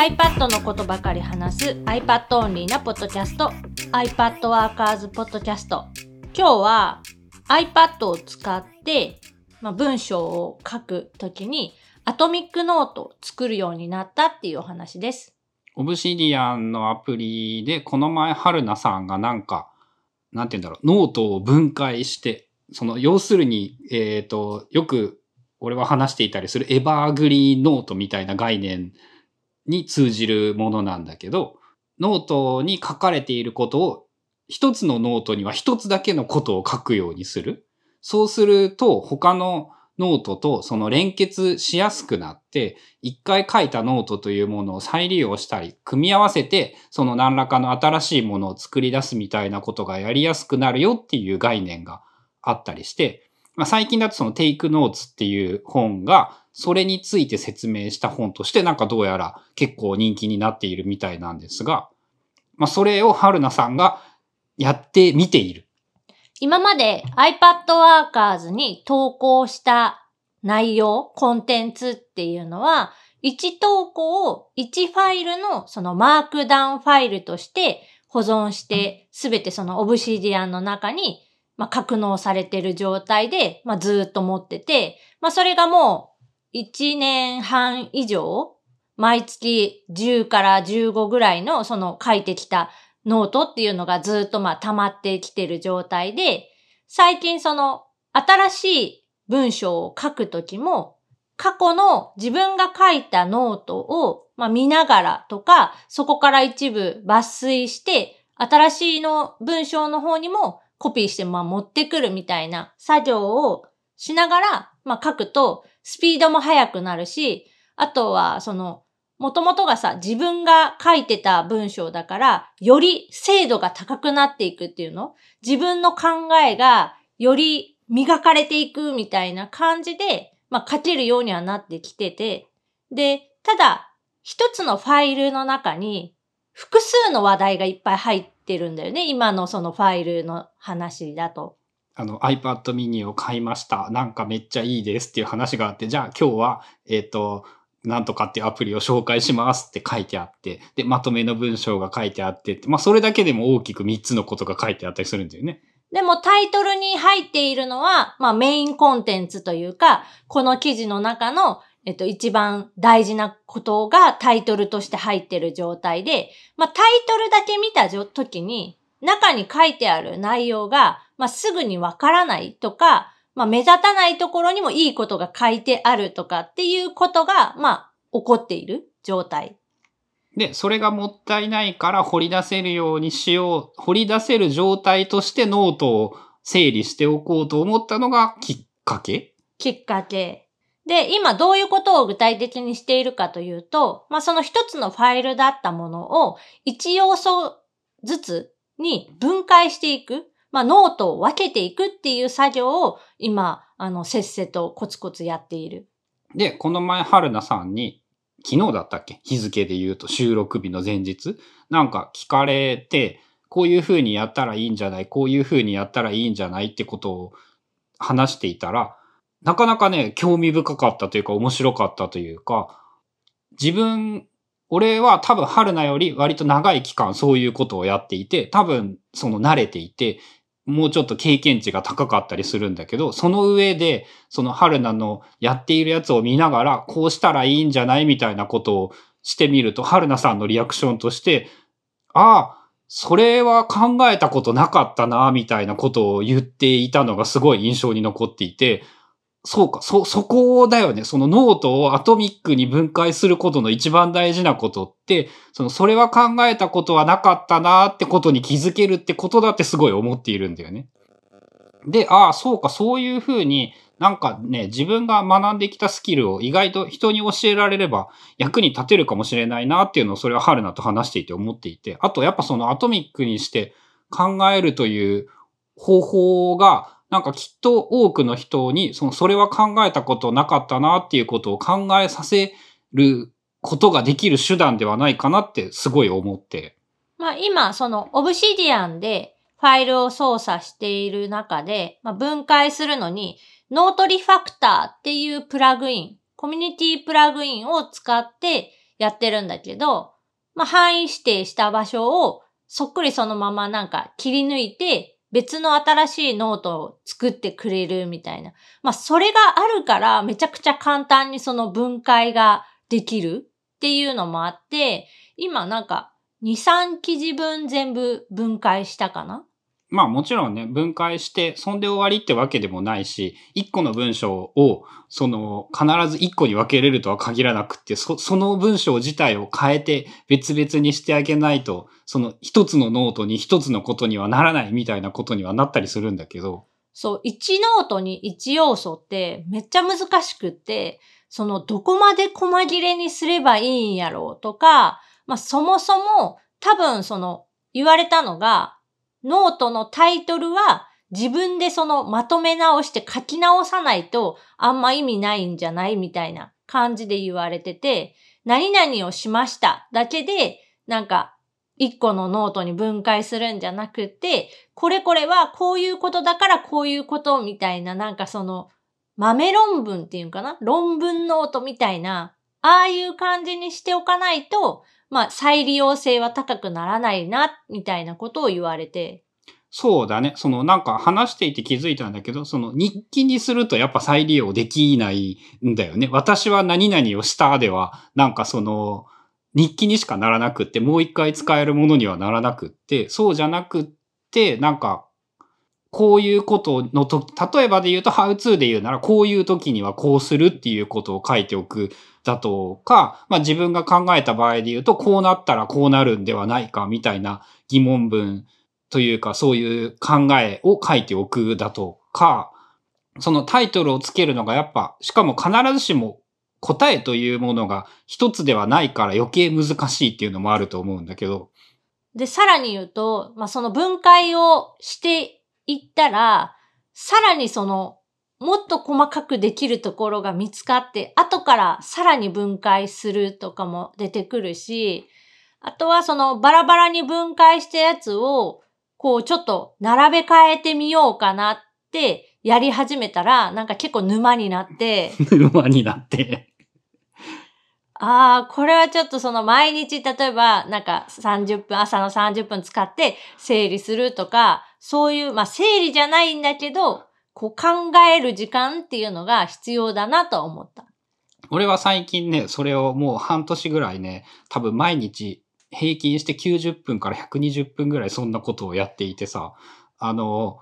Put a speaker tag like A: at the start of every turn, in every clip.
A: iPad のことばかり話す iPad オンリーなポッドキャスト iPad Workers ポッドキャスト今日は iPad を使って、まあ、文章を書くときにアトミックノートを作るようになったっていうお話です。
B: Obsidian のアプリで、この前、春菜さんがなんか、なんて言うんだろう、ノートを分解して、その、要するに、えっ、と、よく、俺は話していたりするエバーグリーンノートみたいな概念に通じるものなんだけど、ノートに書かれていることを、一つのノートには一つだけのことを書くようにする。そうすると、他のノートとその連結しやすくなって、一回書いたノートというものを再利用したり、組み合わせて、その何らかの新しいものを作り出すみたいなことがやりやすくなるよっていう概念があったりして、まあ、最近だとその Take Notes っていう本が、それについて説明した本として、なんかどうやら結構人気になっているみたいなんですが、まあ、それを春菜さんがやってみている。
A: 今まで iPad Workers に投稿した内容、コンテンツっていうのは、1投稿を1ファイルのそのマークダウンファイルとして保存して、すべてその Obsidian の中に、まあ、格納されてる状態で、まあ、ずっと持ってて、まあ、それがもう1年半以上、毎月10から15ぐらいのその書いてきたノートっていうのがずっとまあ溜まってきてる状態で、最近その新しい文章を書くときも、過去の自分が書いたノートをまあ見ながらとか、そこから一部抜粋して、新しいの文章の方にもコピーしてまあ持ってくるみたいな作業をしながらまあ書くとスピードも速くなるし、あとはそのもともとがさ、自分が書いてた文章だから、より精度が高くなっていくっていうの？自分の考えがより磨かれていくみたいな感じで、まあ書けるようにはなってきてて、で、ただ、一つのファイルの中に複数の話題がいっぱい入っててるんだよね。今のそのファイルの話だと。
B: あの iPad mini を買いました。なんかめっちゃいいですっていう話があって、じゃあ今日は、えっ、と、なんとかっていうアプリを紹介しますって書いてあって、で、まとめの文章が書いてあってって、まあそれだけでも大きく3つのことが書いてあったりするんだよね。
A: でもタイトルに入っているのは、まあメインコンテンツというか、この記事の中の、えっと、一番大事なことがタイトルとして入っている状態で、まあタイトルだけ見たときに、中に書いてある内容が、まあすぐにわからないとか、まあ目立たないところにもいいことが書いてあるとかっていうことが、まあ起こっている状態。
B: で、それがもったいないから掘り出せるようにしよう、掘り出せる状態としてノートを整理しておこうと思ったのがきっかけ？
A: きっかけ。で、今どういうことを具体的にしているかというと、まあその一つのファイルだったものを一要素ずつに分解していく。まあノートを分けていくっていう作業を今、あの、せっせとコツコツやっている。
B: で、この前春菜さんに、昨日だったっけ？日付で言うと収録日の前日なんか聞かれて、こういう風にやったらいいんじゃない？こういう風にやったらいいんじゃない？ってことを話していたら、なかなかね、興味深かったというか面白かったというか、自分、俺は多分春菜より割と長い期間そういうことをやっていて、多分その慣れていて、もうちょっと経験値が高かったりするんだけど、その上で、その春菜のやっているやつを見ながら、こうしたらいいんじゃない？みたいなことをしてみると、春菜さんのリアクションとして、ああ、それは考えたことなかったな、みたいなことを言っていたのがすごい印象に残っていて、そうか、そ、そこだよね。そのノートをアトミックに分解することの一番大事なことって、その、それは考えたことはなかったなってことに気づけるってことだってすごい思っているんだよね。で、ああ、そうか、そういうふうになんかね、自分が学んできたスキルを意外と人に教えられれば役に立てるかもしれないなっていうのをそれは春菜と話していて思っていて、あとやっぱそのアトミックにして考えるという方法がなんかきっと多くの人に、その、それは考えたことなかったなっていうことを考えさせることができる手段ではないかなってすごい思って。
A: まあ今、そのオブシディアンでファイルを操作している中で、まあ、分解するのに、Note Refactor っていうプラグイン、コミュニティプラグインを使ってやってるんだけど、まあ、範囲指定した場所をそっくりそのままなんか切り抜いて、別の新しいノートを作ってくれるみたいな。まあ、それがあるからめちゃくちゃ簡単にその分解ができるっていうのもあって、今なんか2、3記事分全部分解したかな？
B: まあもちろんね、分解して、そんで終わりってわけでもないし、一個の文章を、その、必ず一個に分けれるとは限らなくって、そ、その文章自体を変えて別々にしてあげないと、その一つのノートに一つのことにはならないみたいなことにはなったりするんだけど。
A: そう、一ノートに一要素ってめっちゃ難しくって、その、どこまで細切れにすればいいんやろうとか、まあそもそも多分その、言われたのが、ノートのタイトルは自分でそのまとめ直して書き直さないとあんま意味ないんじゃないみたいな感じで言われてて、何々をしましただけで、なんか一個のノートに分解するんじゃなくて、これこれはこういうことだからこういうことみたいな、なんかその豆論文っていうかな？論文ノートみたいな、ああいう感じにしておかないと、まあ、再利用性は高くならないな、みたいなことを言われて。
B: そうだね。そのなんか話していて気づいたんだけど、その日記にするとやっぱ再利用できないんだよね。私は何々をしたでは、なんかその日記にしかならなくって、もう一回使えるものにはならなくって、そうじゃなくって、なんかこういうことのと、例えばで言うと、ハウツーで言うなら、こういう時にはこうするっていうことを書いておくだとか、まあ自分が考えた場合で言うと、こうなったらこうなるんではないかみたいな疑問文というか、そういう考えを書いておくだとか、そのタイトルをつけるのがやっぱ、しかも必ずしも答えというものが一つではないから余計難しいっていうのもあると思うんだけど。
A: で、さらに言うと、まあその分解をして行ったら、さらにその、もっと細かくできるところが見つかって、後からさらに分解するとかも出てくるし、あとはそのバラバラに分解したやつを、こうちょっと並べ替えてみようかなってやり始めたら、なんか結構沼になって。
B: 沼になって
A: ああ、これはちょっとその毎日、例えばなんか30分、朝の30分使って整理するとか、そういう、まあ整理じゃないんだけど、こう考える時間っていうのが必要だなと思った。
B: 俺は最近ね、それをもう半年ぐらいね、多分毎日平均して90分から120分ぐらいそんなことをやっていてさ、あの、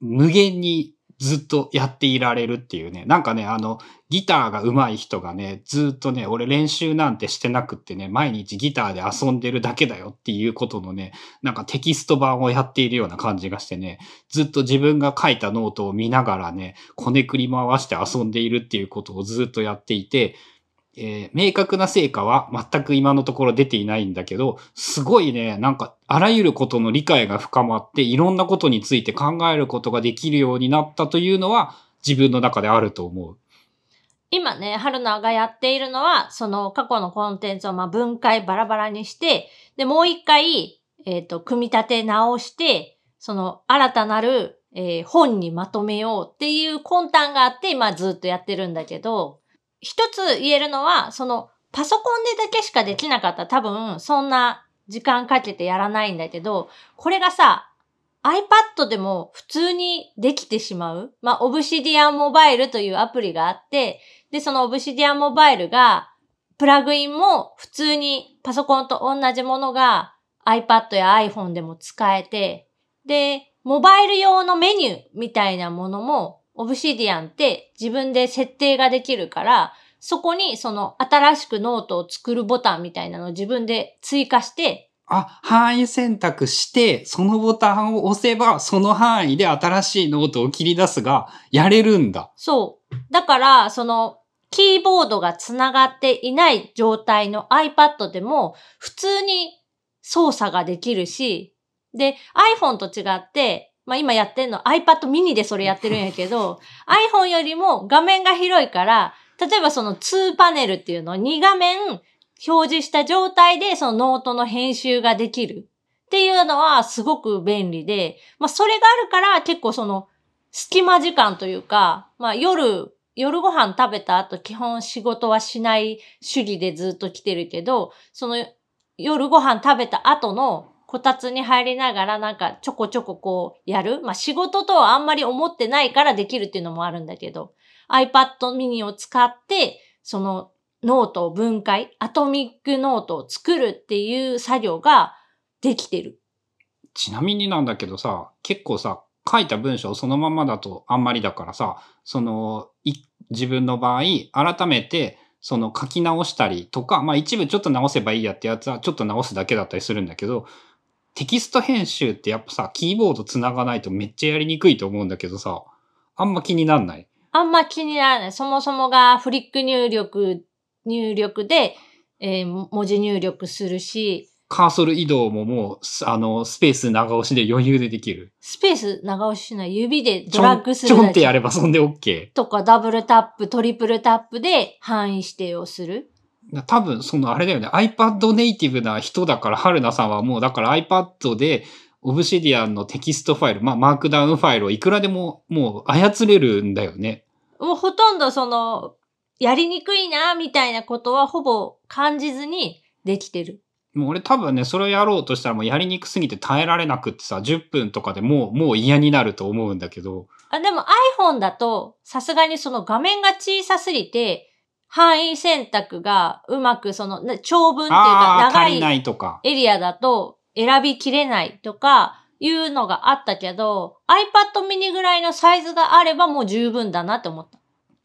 B: 無限にずっとやっていられるっていうね。なんかね、あの、ギターが上手い人がね、ずっとね、俺練習なんてしてなくってね、毎日ギターで遊んでるだけだよっていうことのね、なんかテキスト版をやっているような感じがしてね、ずっと自分が書いたノートを見ながらね、こねくり回して遊んでいるっていうことをずっとやっていて、えー、明確な成果は全く今のところ出ていないんだけど、すごいね、なんかあらゆることの理解が深まって、いろんなことについて考えることができるようになったというのは自分の中であると思う。
A: 今ね、春菜がやっているのは、その過去のコンテンツをま分解バラバラにして、で、もう一回、えっ、ー、と、組み立て直して、その新たなる、えー、本にまとめようっていう魂胆があって、今ずっとやってるんだけど、一つ言えるのは、その、パソコンでだけしかできなかった多分、そんな時間かけてやらないんだけど、これがさ、iPad でも普通にできてしまう。まあ、オブシディアンモバイルというアプリがあって、で、そのオブシディアンモバイルが、プラグインも普通にパソコンと同じものが iPad や iPhone でも使えて、で、モバイル用のメニューみたいなものも Obsidian って自分で設定ができるから、そこにその新しくノートを作るボタンみたいなのを自分で追加して、
B: あ、範囲選択して、そのボタンを押せば、その範囲で新しいノートを切り出すが、やれるんだ。
A: そう。だから、その、キーボードがつながっていない状態の iPad でも、普通に操作ができるし、で、iPhone と違って、まあ今やってるの iPad mini でそれやってるんやけど、iPhone よりも画面が広いから、例えばその2パネルっていうのを2画面表示した状態でそのノートの編集ができる。っていうのはすごく便利で、まあそれがあるから結構その隙間時間というか、まあ夜夜ご飯食べた後基本仕事はしない主義でずっと来てるけど、その夜ご飯食べた後のこたつに入りながらなんかちょこちょここうやる？まあ仕事とはあんまり思ってないからできるっていうのもあるんだけど、iPad mini を使ってそのノートを分解、アトミックノートを作るっていう作業ができてる。
B: ちなみになんだけどさ、結構さ、書いた文章そのままだとあんまりだからさ、その、自分の場合、改めて、その書き直したりとか、まあ一部ちょっと直せばいいやってやつはちょっと直すだけだったりするんだけど、テキスト編集ってやっぱさ、キーボード繋がないとめっちゃやりにくいと思うんだけどさ、あんま気になんない？
A: あんま気にならない。そもそもがフリック入力、入力で、えー、文字入力するし、
B: カーソル移動ももう、あの、スペース長押しで余裕でできる。
A: スペース長押ししない指でドラッグする
B: ちょんってやればそんで OK。
A: とかダブルタップ、トリプルタップで範囲指定をする。
B: 多分、そのあれだよね。iPad ネイティブな人だから、春菜さんはもう、だから iPad で、 Obsidian のテキストファイル、まあ、マークダウンファイルをいくらでももう操れるんだよね。
A: もうほとんどその、やりにくいな、みたいなことはほぼ感じずにできてる。
B: もう俺多分ね、それをやろうとしたらもうやりにくすぎて耐えられなくってさ、10分とかでもう、もう嫌になると思うんだけど。
A: あ、でも iPhone だと、さすがにその画面が小さすぎて、範囲選択がうまくその、長文っていうか長いエリアだと選びきれないとかいうのがあったけど、iPad mini ぐらいのサイズがあればもう十分だなって思った。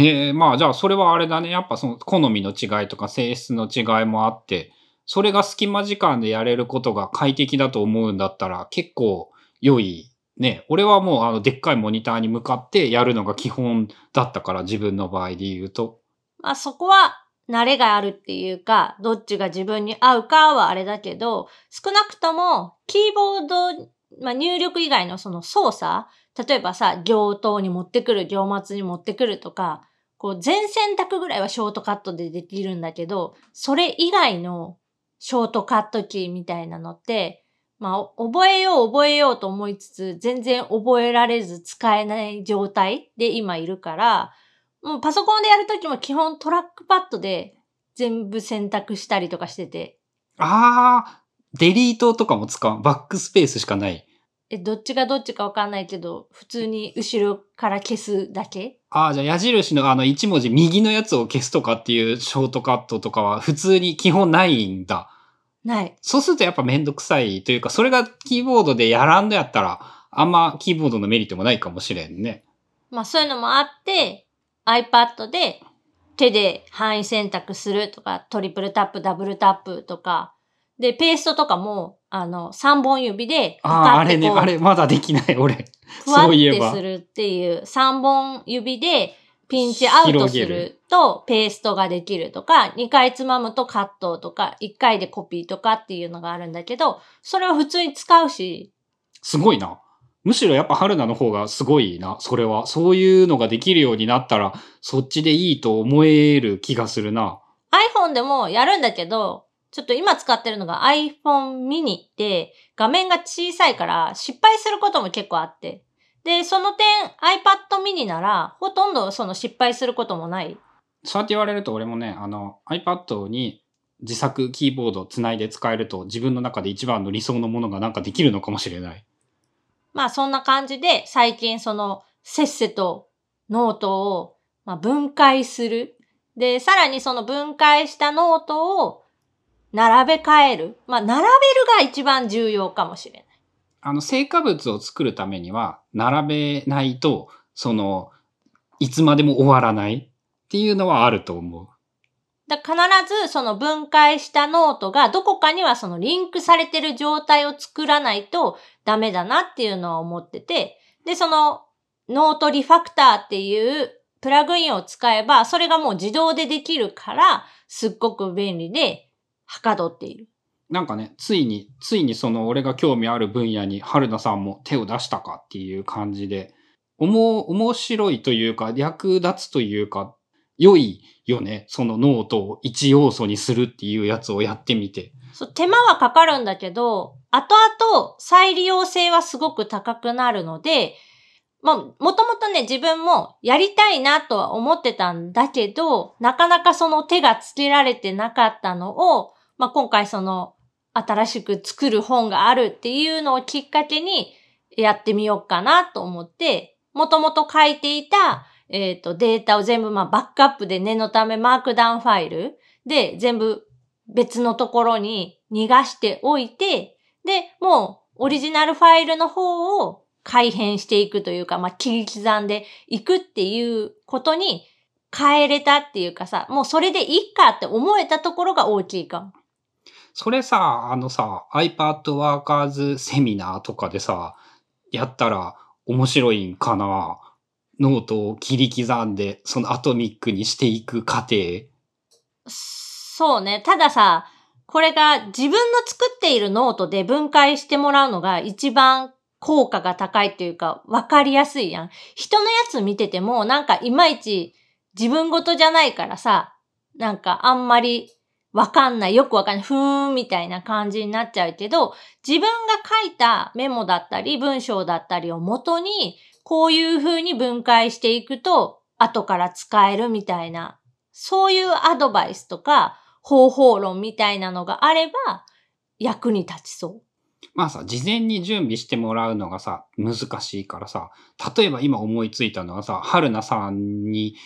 B: へえ、まあじゃあそれはあれだね。やっぱその好みの違いとか性質の違いもあって、それが隙間時間でやれることが快適だと思うんだったら結構良い。ね、俺はもうあのでっかいモニターに向かってやるのが基本だったから自分の場合で言うと。
A: まあそこは慣れがあるっていうか、どっちが自分に合うかはあれだけど、少なくともキーボード、まあ、入力以外のその操作、例えばさ、行頭に持ってくる、行末に持ってくるとか、こう全選択ぐらいはショートカットでできるんだけど、それ以外のショートカットキーみたいなのって、まあ、覚えよう覚えようと思いつつ、全然覚えられず使えない状態で今いるから、もうパソコンでやるときも基本トラックパッドで全部選択したりとかしてて。
B: ああ、デリートとかも使う？バックスペースしかない？
A: え、どっちがどっちかわかんないけど、普通に後ろから消すだけ？
B: ああ、じゃあ矢印のあの1文字右のやつを消すとかっていうショートカットとかは普通に基本ないんだ。
A: ない。
B: そうするとやっぱめんどくさいというか、それがキーボードでやらんのやったら、あんまキーボードのメリットもないかもしれんね。
A: まあそういうのもあって、iPad で手で範囲選択するとか、トリプルタップ、ダブルタップとか、で、ペーストとかも、あの、3本指で、
B: ああ、あれね、あれ、まだできない、俺。そういえば。
A: するっていう、3本指でピンチアウトすると、ペーストができるとか、2回つまむとカットとか、1回でコピーとかっていうのがあるんだけど、それは普通に使うし。
B: すごいな。むしろやっぱ春菜の方がすごいな、それは。そういうのができるようになったら、そっちでいいと思える気がするな。
A: iPhone でもやるんだけど、ちょっと今使ってるのが iPhone mini で画面が小さいから失敗することも結構あって。で、その点 iPad mini ならほとんどその失敗することもない。
B: そうやって言われると俺もね、あの iPad に自作キーボードつないで使えると自分の中で一番の理想のものがなんかできるのかもしれない。
A: まあそんな感じで最近そのせっせとノートをま分解する。で、さらにその分解したノートを並べ替える。まあ、並べるが一番重要かもしれない。
B: あの、成果物を作るためには、並べないと、その、いつまでも終わらないっていうのはあると思う。
A: だ必ずその分解したノートがどこかにはそのリンクされてる状態を作らないとダメだなっていうのは思ってて、で、その Note Refactor っていうプラグインを使えば、それがもう自動でできるから、すっごく便利で、はかどっている。
B: なんかね、ついに、ついにその俺が興味ある分野に春菜さんも手を出したかっていう感じで、おも、面白いというか、役立つというか、良いよね。そのノートを一要素にするっていうやつをやってみて。
A: そう、手間はかかるんだけど、後々再利用性はすごく高くなるので、まあ、もともとね、自分もやりたいなとは思ってたんだけど、なかなかその手がつけられてなかったのを、まあ、今回その新しく作る本があるっていうのをきっかけにやってみようかなと思って、もともと書いていた、えっ、ー、と、データを全部まあバックアップで念のためマークダウンファイルで全部別のところに逃がしておいて、で、もうオリジナルファイルの方を改変していくというか、まあ、切り刻んでいくっていうことに変えれたっていうかさ、もうそれでいいかって思えたところが大きいかも。
B: それさ、あのさ、iPad Workers セミナーとかでさ、やったら面白いんかな？ノートを切り刻んで、そのアトミックにしていく過程。
A: そうね。たださ、これが自分の作っているノートで分解してもらうのが一番効果が高いっていうか分かりやすいやん。人のやつ見ててもなんかいまいち自分ごとじゃないからさ、なんかあんまりわかんない、よくわかんない、ふーんみたいな感じになっちゃうけど、自分が書いたメモだったり、文章だったりを元に、こういう風に分解していくと、後から使えるみたいな、そういうアドバイスとか、方法論みたいなのがあれば、役に立ちそう。
B: まあさ、事前に準備してもらうのがさ、難しいからさ、例えば今思いついたのはさ、春菜さんに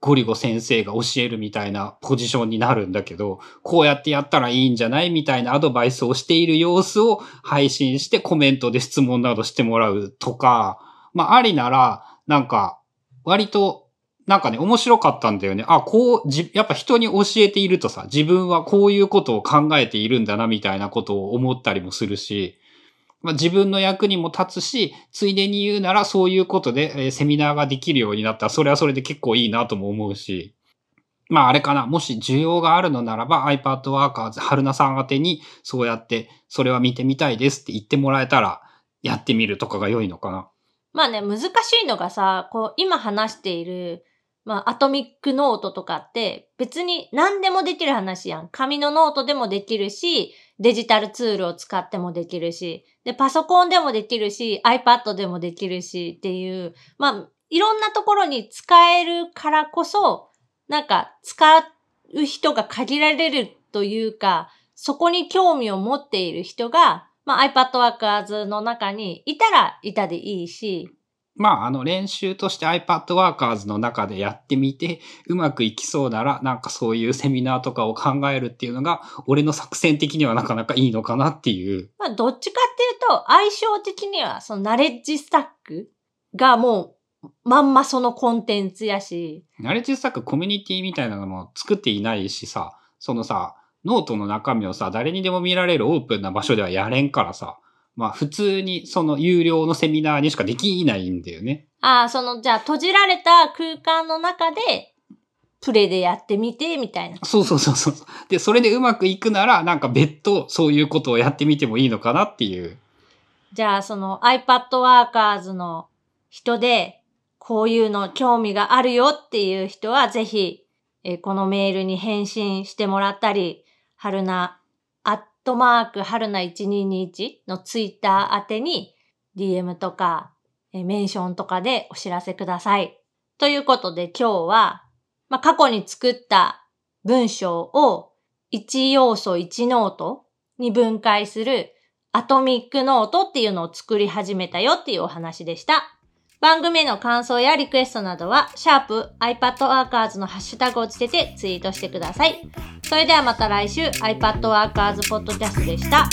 B: ゴリゴ先生が教えるみたいなポジションになるんだけど、こうやってやったらいいんじゃないみたいなアドバイスをしている様子を配信してコメントで質問などしてもらうとか、まあありなら、なんか、割と、なんかね、面白かったんだよね。あ、こう、じ、やっぱ人に教えているとさ、自分はこういうことを考えているんだな、みたいなことを思ったりもするし、まあ、自分の役にも立つし、ついでに言うならそういうことで、えー、セミナーができるようになったら、それはそれで結構いいなとも思うし、まああれかな、もし需要があるのならば iPad Workers 春菜さん宛てにそうやってそれは見てみたいですって言ってもらえたらやってみるとかが良いのかな。
A: まあね、難しいのがさ、こう今話しているまあ、アトミックノートとかって別に何でもできる話やん。紙のノートでもできるし、デジタルツールを使ってもできるし、で、パソコンでもできるし、iPad でもできるしっていう、まあ、いろんなところに使えるからこそ、なんか使う人が限られるというか、そこに興味を持っている人が、まあ、iPad Workers の中にいたらいたでいいし、
B: まあ、あの練習として iPad Workers の中でやってみて、うまくいきそうなら、なんかそういうセミナーとかを考えるっていうのが、俺の作戦的にはなかなかいいのかなっていう。
A: まあ、どっちかっていうと、相性的には、そのナレッジスタックがもう、まんまそのコンテンツやし。
B: ナレッジスタックコミュニティみたいなのも作っていないしさ、そのさ、ノートの中身をさ、誰にでも見られるオープンな場所ではやれんからさ、まあ普通にその有料のセミナーにしかできないんだよね。
A: ああ、その、じゃあ閉じられた空間の中で、プレイでやってみて、みたいな。
B: そうそうそうそう。で、それでうまくいくなら、なんか別途そういうことをやってみてもいいのかなっていう。
A: じゃあその iPad Workers の人で、こういうの興味があるよっていう人は、ぜひ、えこのメールに返信してもらったり、春菜アットマーク春菜1221のツイッター宛てに DM とか、メンションとかでお知らせください。ということで今日は、まあ、過去に作った文章を1要素1ノートに分解するアトミックノートっていうのを作り始めたよっていうお話でした。番組の感想やリクエストなどは、シャープ iPadWorkers のハッシュタグをつけてツイートしてください。それではまた来週 iPadWorkers Podcast でした。